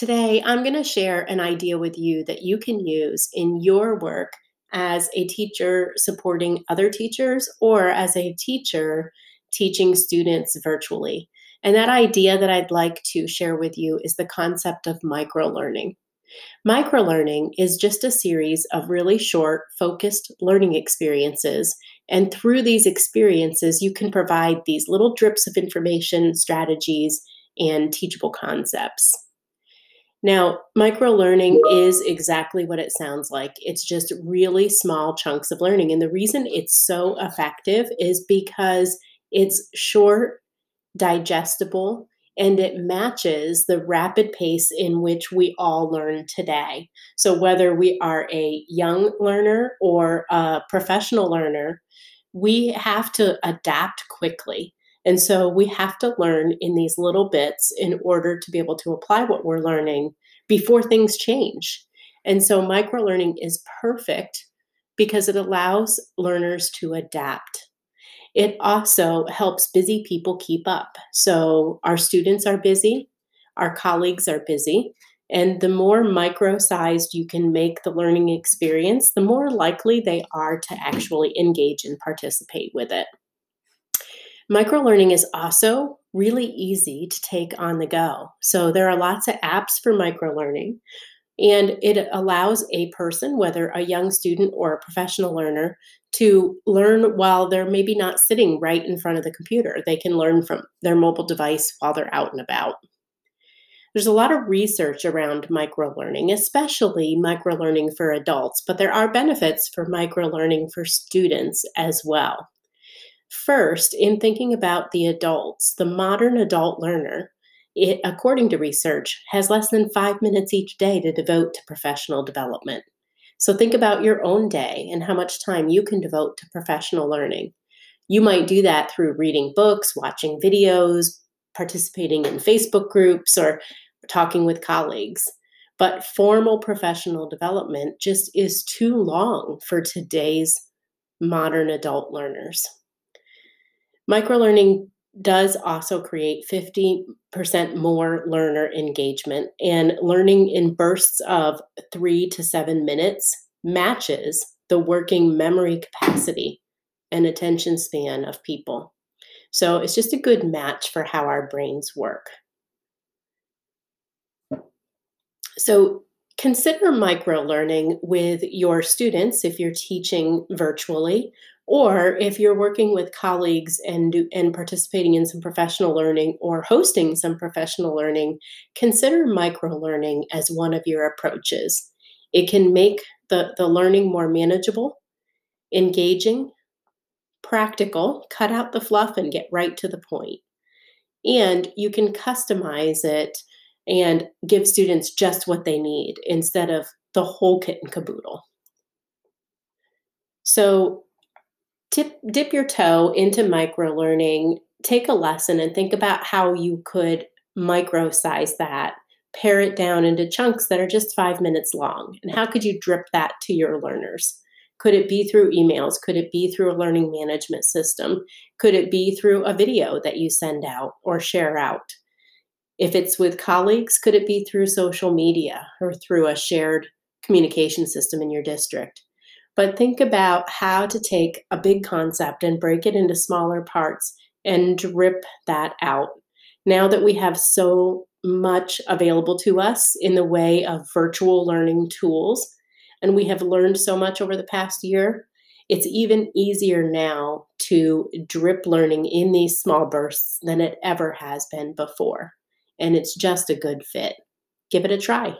Today, I'm going to share an idea with you that you can use in your work as a teacher supporting other teachers or as a teacher teaching students virtually. And that idea that I'd like to share with you is the concept of microlearning. Microlearning is just a series of really short, focused learning experiences. And through these experiences, you can provide these little drips of information, strategies, and teachable concepts. Now, micro learning is exactly what it sounds like. It's just really small chunks of learning. And the reason it's so effective is because it's short, digestible, and it matches the rapid pace in which we all learn today. So, whether we are a young learner or a professional learner, we have to adapt quickly. And so we have to learn in these little bits in order to be able to apply what we're learning before things change. And so micro learning is perfect because it allows learners to adapt. It also helps busy people keep up. So our students are busy, our colleagues are busy, and the more micro sized you can make the learning experience, the more likely they are to actually engage and participate with it. Microlearning is also really easy to take on the go. So there are lots of apps for microlearning, and it allows a person, whether a young student or a professional learner, to learn while they're maybe not sitting right in front of the computer. They can learn from their mobile device while they're out and about. There's a lot of research around microlearning, especially microlearning for adults, but there are benefits for microlearning for students as well. First, in thinking about the adults, the modern adult learner, it, according to research, has less than five minutes each day to devote to professional development. So think about your own day and how much time you can devote to professional learning. You might do that through reading books, watching videos, participating in Facebook groups, or talking with colleagues. But formal professional development just is too long for today's modern adult learners. Microlearning does also create 50% more learner engagement, and learning in bursts of three to seven minutes matches the working memory capacity and attention span of people. So it's just a good match for how our brains work. So consider micro learning with your students if you're teaching virtually or if you're working with colleagues and and participating in some professional learning or hosting some professional learning consider micro learning as one of your approaches it can make the, the learning more manageable engaging practical cut out the fluff and get right to the point and you can customize it and give students just what they need instead of the whole kit and caboodle. So, tip, dip your toe into micro learning, take a lesson, and think about how you could micro size that, pare it down into chunks that are just five minutes long. And how could you drip that to your learners? Could it be through emails? Could it be through a learning management system? Could it be through a video that you send out or share out? If it's with colleagues, could it be through social media or through a shared communication system in your district? But think about how to take a big concept and break it into smaller parts and drip that out. Now that we have so much available to us in the way of virtual learning tools, and we have learned so much over the past year, it's even easier now to drip learning in these small bursts than it ever has been before and it's just a good fit. Give it a try.